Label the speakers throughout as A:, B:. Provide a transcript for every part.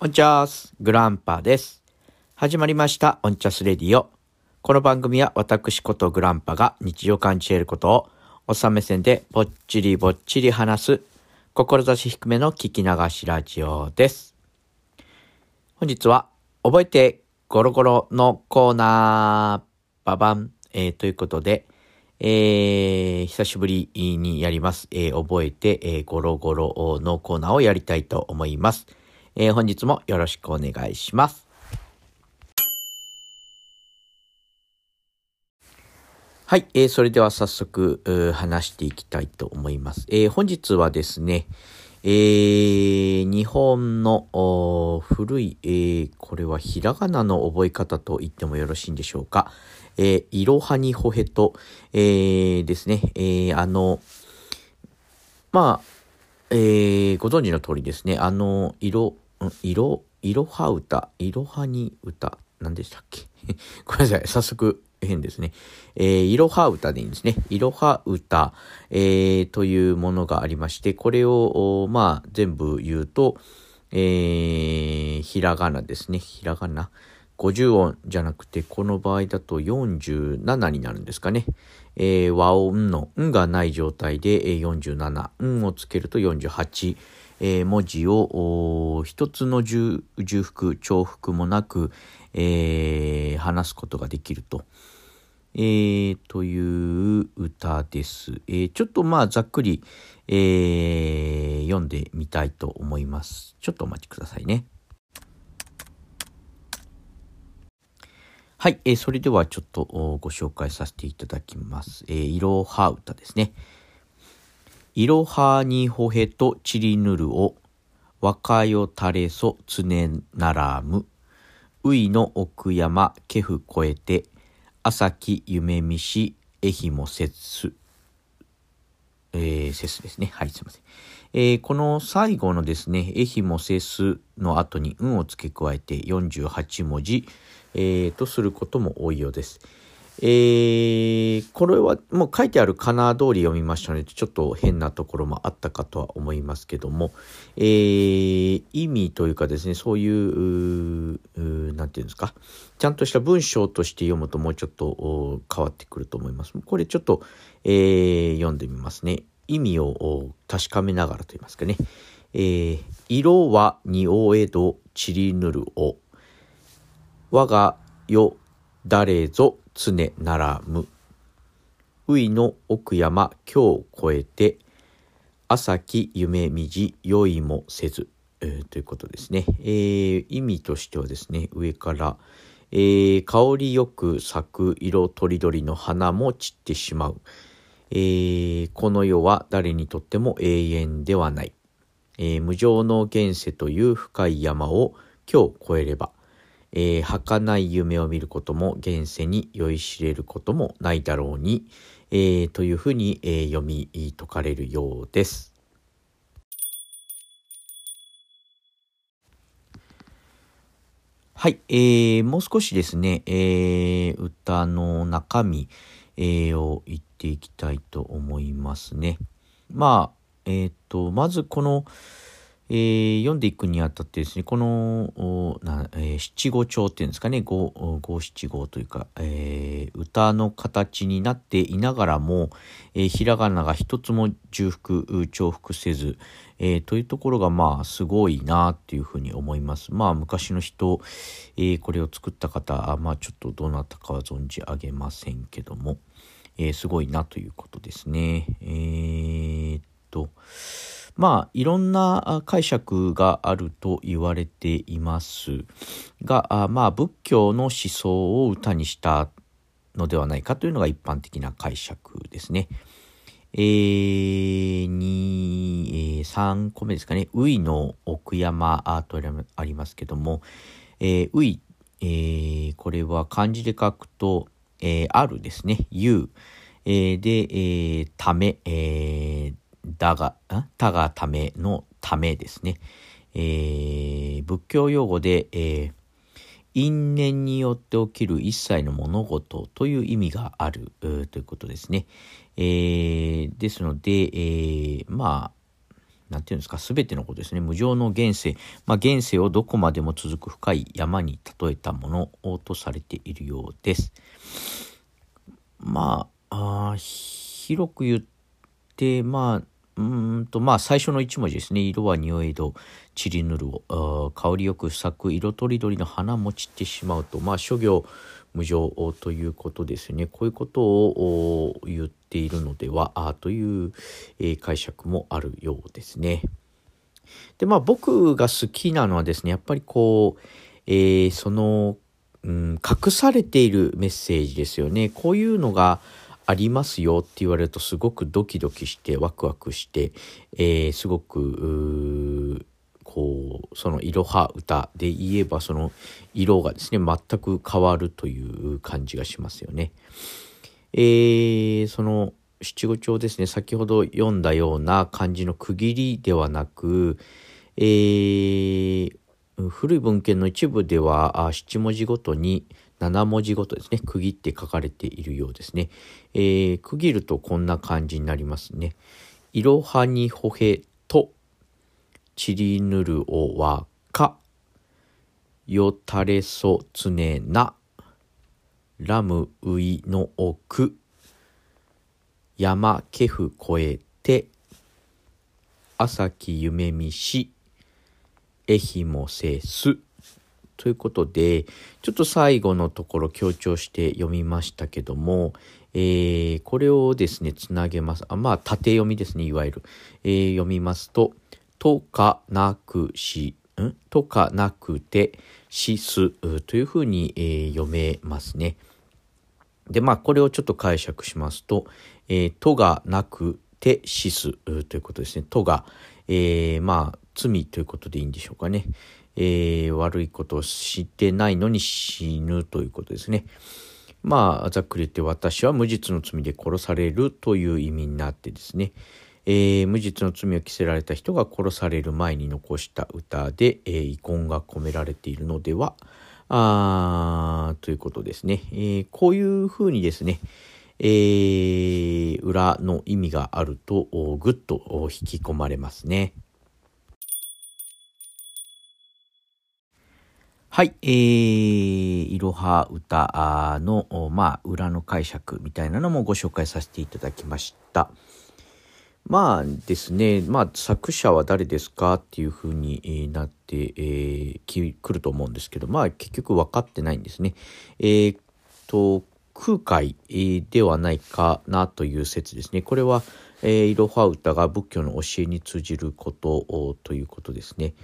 A: オンチャースグランパです。始まりました、オンチャスレディオ。この番組は私ことグランパが日常感じ得ることをおさめ線でぼっちりぼっちり話す、志低めの聞き流しラジオです。本日は、覚えてゴロゴロのコーナー、ババン、えー、ということで、えー、久しぶりにやります。えー、覚えて、え、ゴロゴロのコーナーをやりたいと思います。えー、本日もよろしくお願いします。はい、えー、それでは早速話していきたいと思います。えー、本日はですね、えー、日本の古い、えー、これはひらがなの覚え方と言ってもよろしいんでしょうか。えー、いろはにほへと、えー、ですね、えー、あの、まあ、えー、ご存知の通りですね、あの、色、いろ、いろは歌、いろはに歌、何でしたっけ？ごめんなさい、早速変ですね。えー、いろは歌でいいんですね。いろは歌、えー、というものがありまして、これを、まあ、全部言うと、えー、ひらがなですね。ひらがな？50音じゃなくて、この場合だと47になるんですかね。えー、和音のんがない状態で47、んをつけると48、えー、文字を一つの重複、重複もなく、えー、話すことができると。えー、という歌です。えー、ちょっとまあざっくり、えー、読んでみたいと思います。ちょっとお待ちくださいね。はい、えー、それではちょっとご紹介させていただきます。えー、いろは歌ですね。いろはにほへとちりぬるを、わかよたれそつねならむ。ういの奥山けふこえて、朝き夢見しえひもせつ。えー、せすですね。はい、すいません。えー、この最後のですね、えひもせすの後に運を付け加えて48文字、えー、とすることも多いようです。えー、これはもう書いてあるかな通り読みましたので、ちょっと変なところもあったかとは思いますけども、えー、意味というかですね、そういう、うなんていうんですか、ちゃんとした文章として読むともうちょっと変わってくると思います。これちょっと、えー、読んでみますね。意味を確かめながらと言いますかね。えー、色はにおえどちりぬるお。我がよ誰ぞ常ならむ。ういの奥山今日越えて、朝き夢みじよいもせず、えー、ということですね、えー、意味としてはですね、上から、えー、香りよく咲く色とりどりの花も散ってしまう。えー、この世は誰にとっても永遠ではない。えー、無常の現世という深い山を今日越えれば、えー、儚い夢を見ることも現世に酔いしれることもないだろうに、えー、というふうに、えー、読み解かれるようです。はい、えー、もう少しですね、えー、歌の中身、えー、を言っていきたいと思いますね。まあ、えっ、ー、と、まずこの、えー、読んでいくにあたってですね、この、なえー、七五調っていうんですかね、五七五というか、えー、歌の形になっていながらも、えー、ひらがなが一つも重複、重複せず、えー、というところがまあすごいなっていうふうに思います。まあ昔の人、えー、これを作った方、まあちょっとどなたかは存じ上げませんけども、えー、すごいなということですね。えー、っと、まあ、いろんな解釈があると言われていますが、まあ、仏教の思想を歌にしたのではないかというのが一般的な解釈ですね。えー、2、えー、3個目ですかね。ういの奥山とありますけども、えー、うい、えー、これは漢字で書くと、えー、あるですね。ゆう、えー、で、えー、ため、えー、だが、たがためのためですね。えー、仏教用語で、えー、因縁によって起きる一切の物事という意味があるということですね。えー、ですので、えー、まあ、なんていうんですか、すべてのことですね。無常の現世。まあ、現世をどこまでも続く深い山に例えたものとされているようです。まあ、あ広く言って、まあ、うんと、まあ、最初の一文字ですね。色は匂いど、散りぬるを、香りよく咲く色とりどりの花も散ってしまうと、まあ、諸行無常ということですね。こういうことを言っているのではあ、という、え解釈もあるようですね。で、まあ、僕が好きなのはですね、やっぱりこう、えー、その、うん、隠されているメッセージですよね。こういうのが、ありますよって言われるとすごくドキドキしてワクワクして、えー、すごくこうそのいろは歌で言えばその色がですね全く変わるという感じがしますよね。えー、その七五調ですね先ほど読んだような漢字の区切りではなく、えー、古い文献の一部では七文字ごとに7文字ごとですね、区切って書かれているようですね。えー、区切るとこんな感じになりますね。いろはにほへと、ちりぬるおわか、よたれそつねな、ラムウイの奥、山けふ越えて、朝き夢見し、えひもせす。ということで、ちょっと最後のところ強調して読みましたけども、えー、これをですね、つなげます。あまあ、縦読みですね、いわゆる。えー、読みますと、とかなくし、ん？とかなくて、しすというふうに、えー、読めますね。で、まあ、これをちょっと解釈しますと、えー、とがなくてしすということですね。とが、えー、まあ、罪ということでいいんでしょうかね。えー、悪いことをしてないのに死ぬということですね。まあ、ざっくり言って私は無実の罪で殺されるという意味になってですね、えー、無実の罪を着せられた人が殺される前に残した歌で、えー、遺恨が込められているのでは、あということですね。えー、こういうふうにですね、えー、裏の意味があるとぐっと引き込まれますね。はい、えー、いろは歌の、まあ、裏の解釈みたいなのもご紹介させていただきました。まあですね、まあ、作者は誰ですかっていうふうになって、えー、くると思うんですけど、まあ、結局分かってないんですね。えー、っと、空海ではないかなという説ですね。これは、えー、いろは歌が仏教の教えに通じることということですね。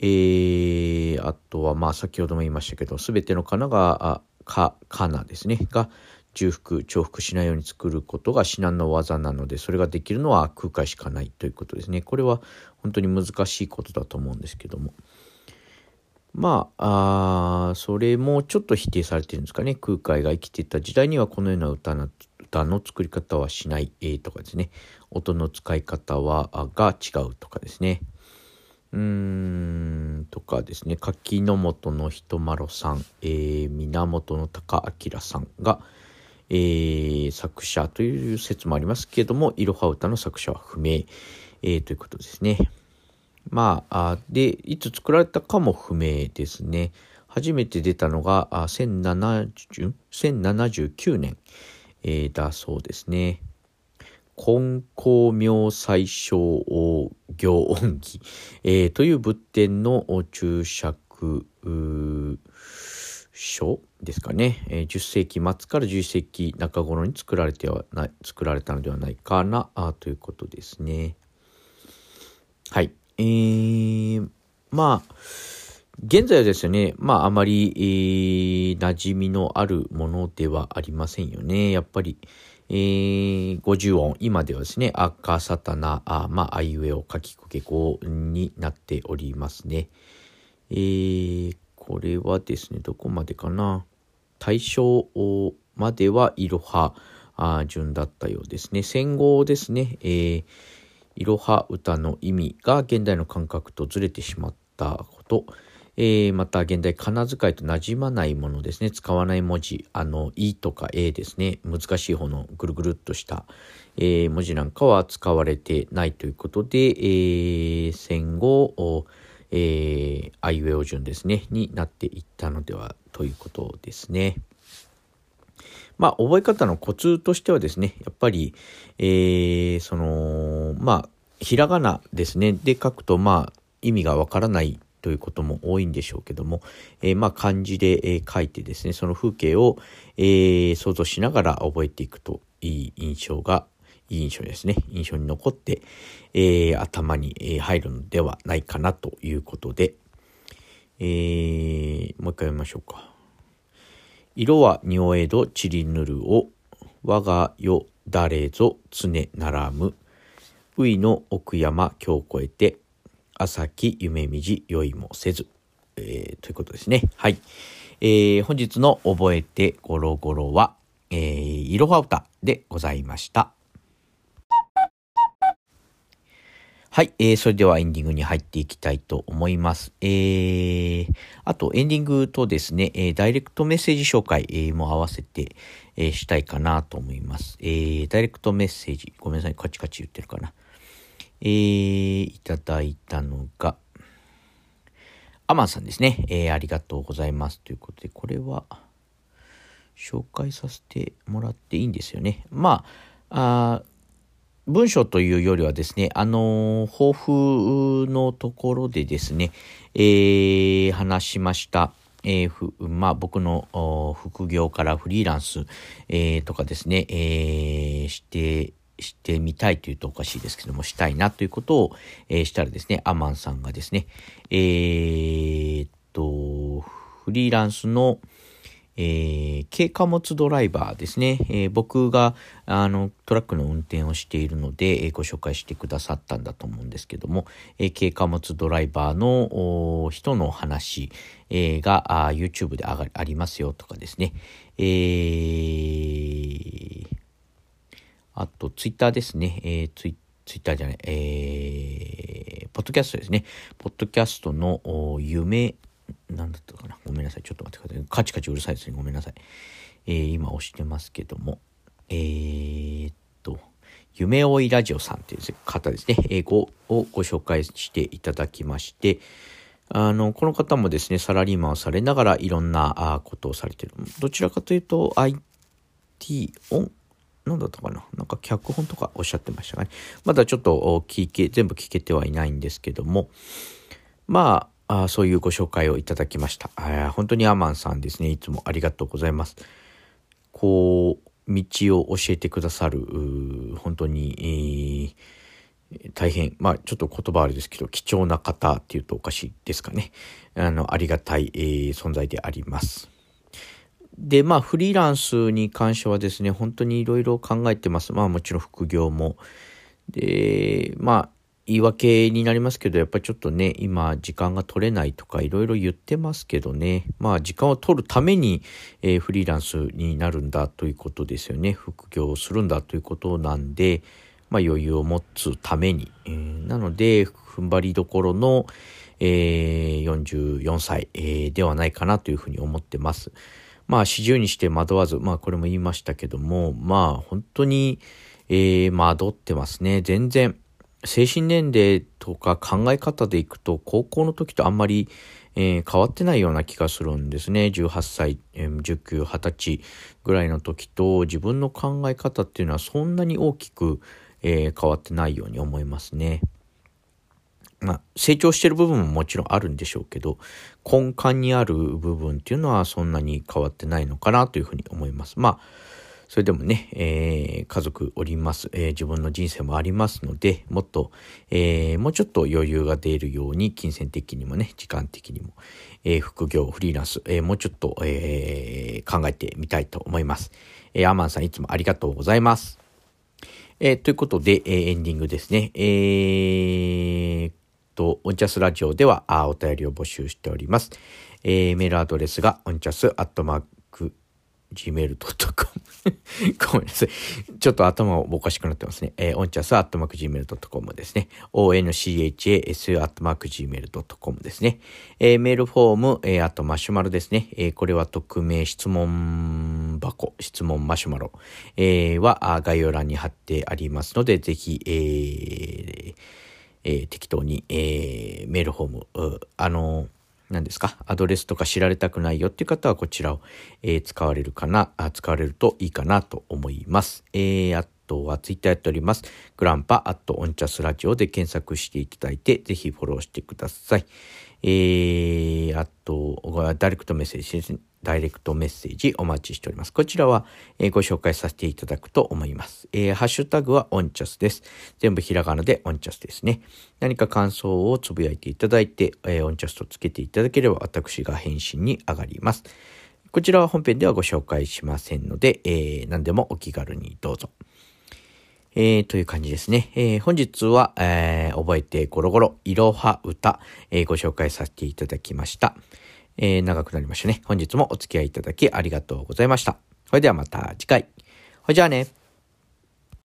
A: えー、あとは、まあ、先ほども言いましたけど、すべてのかなが、か、かなですね、が、重複、重複しないように作ることが至難の技なので、それができるのは空海しかないということですね。これは本当に難しいことだと思うんですけども。まあ、あそれもちょっと否定されてるんですかね。空海が生きていた時代にはこのような歌の歌の作り方はしない、えー、とかですね。音の使い方はが違うとかですね。うーんとかですね柿の本の人丸さん、えー、源の高明さんが、えー、作者という説もありますけれどもいろは歌の作者は不明、えー、ということですね。まあでいつ作られたかも不明ですね。初めて出たのが1079年、えー、だそうですね。金光明最小王行音儀、えー、という仏典の注釈書ですかね、えー、10世紀末から11世紀中頃に作られてはない作られたのではないかなあということですね。はい。えー、まあ、現在はですね、まああまり、えー、馴染みのあるものではありませんよね。やっぱり、えー、50音、今ではですね、赤、サタナ、あ、まあ、あいうえお、かきくけこになっておりますね。えー、これはですね、どこまでかな。大正まではいろは順だったようですね。戦後ですね、えー、いろは歌の意味が現代の感覚とずれてしまったこと、えー、また現代仮名遣いと馴染まないものですね。使わない文字あの「い」とか「え」ですね。難しい方のぐるぐるっとした、えー、文字なんかは使われてないということで、えー、戦後えー、あいうえお順ですね。になっていったのではということですね。まあ、覚え方のコツとしてはですね、やっぱり、えー、その、まあ、ひらがなですね、で書くと、まあ、意味がわからないということも多いんでしょうけども、えー、まあ漢字で、え、書いてですね、その風景を、え、想像しながら覚えていくといい印象が、いい印象ですね。印象に残って、え、頭に入るのではないかなということで、えー、もう一回読みましょうか。色は仁王江戸ちりぬるを、我が世誰ぞ常ならむ。ういの奥山今日越えて、朝木夢みじ酔いもせず、えー、ということですね。はい。えー、本日の覚えてゴロゴロは、えー、いろは歌でございました。はい、えー、それではエンディングに入っていきたいと思います。えー、あとエンディングとですね、えー、ダイレクトメッセージ紹介、えー、も合わせて、えー、したいかなと思います。えー、ダイレクトメッセージ、ごめんなさい、カチカチ言ってるかな。えー、いただいたのが、アマンさんですね。えー、ありがとうございます。ということで、これは、紹介させてもらっていいんですよね。まあ、あ文章というよりはですね、あの抱負のところでですね、えー、話しました。えー、まあ、僕の副業からフリーランス、えー、とかですね、えー、してしてみたいというとおかしいですけども、したいなということを、えー、したらですね、アマンさんがですね、えー、っと、フリーランスの、えー、軽貨物ドライバーですね、えー、僕があのトラックの運転をしているので、えー、ご紹介してくださったんだと思うんですけども、えー、軽貨物ドライバーの人の話、えー、があ YouTube であがありますよとかですね、えー、あと、ツイッターですね。えー、ツイツイッターじゃない、えー、ポッドキャストですね。ポッドキャストの夢、なんだったかな。ごめんなさい。ちょっと待ってください。カチカチうるさいですね。ごめんなさい。えー、今押してますけども。えー、っと、夢追いラジオさんという方ですね。英語をご紹介していただきまして、あの、この方もですね、サラリーマンをされながらいろんなことをされている。どちらかというと、IT、音何だったかな？なんか脚本とかおっしゃってましたがね？まだちょっと聞け、全部聞けてはいないんですけども、まあ、あそういうご紹介をいただきました。本当にアマンさんですね。いつもありがとうございます。こう、道を教えてくださる、本当に、えー、大変、まあちょっと言葉あれですけど、貴重な方っていうとおかしいですかね。あの、ありがたい、えー、存在であります。で、まあ、フリーランスに関してはですね、本当にいろいろ考えてます。まあ、もちろん副業も。で、まあ、言い訳になりますけど、やっぱりちょっとね、今、時間が取れないとか、いろいろ言ってますけどね、まあ、時間を取るために、えー、フリーランスになるんだということですよね。副業をするんだということなんで、まあ、余裕を持つために。えー、なので、踏ん張りどころの、えー、44歳、えー、ではないかなというふうに思ってます。まあ、四十にして惑わず、まあ、これも言いましたけども、まあ、本当に、えー、惑ってますね。全然、精神年齢とか考え方でいくと、高校の時とあんまり、えー、変わってないような気がするんですね。18歳、19、20歳ぐらいの時と、自分の考え方っていうのはそんなに大きく、えー、変わってないように思いますね。まあ、成長してる部分ももちろんあるんでしょうけど、根幹にある部分っていうのはそんなに変わってないのかなというふうに思います。まあ、それでもね、えー、家族おります、えー、自分の人生もありますので、もっと、えー、もうちょっと余裕が出るように、金銭的にもね、時間的にも、え副業、フリーランス、えもうちょっと、え考えてみたいと思います。えアマンさんいつもありがとうございます。えということで、えエンディングですね。えと、オンチャスラジオではあお便りを募集しております。えー、メールアドレスがオンチャスアットマーク gmail.com ごめんなさい。ちょっと頭おかしくなってますね。えー、オンチャスアットマーク gmail.com ですね。onchas アットマーク gmail.com ですね。えー、メールフォーム、えー、あとマシュマロですね。えー、これは匿名質問箱、質問マシュマロ、えー、は概要欄に貼ってありますので、ぜひ、えーえー、適当に、えー、メールフォーム、あのー何ですか？アドレスとか知られたくないよっていう方はこちらを、えー、使われるかな？あ、使われるといいかなと思います。えー、あとはツイッターやっております。グランパアットオンチャスラジオで検索していただいて、ぜひフォローしてください。えー、あと、ダイレクトメッセージですね。ダイレクトメッセージお待ちしております。こちらは、えー、ご紹介させていただくと思います。えー、ハッシュタグはオンチャスです。全部ひらがなでオンチャスですね。何か感想をつぶやいていただいて、えー、オンチャスとつけていただければ私が返信に上がります。こちらは本編ではご紹介しませんので、えー、何でもお気軽にどうぞ。えー、という感じですね。えー、本日は、えー、覚えてゴロゴロ、いろは歌、えー、ご紹介させていただきました。えー、長くなりましたね。本日もお付き合いいただきありがとうございました。それではまた次回。ほいじゃあね。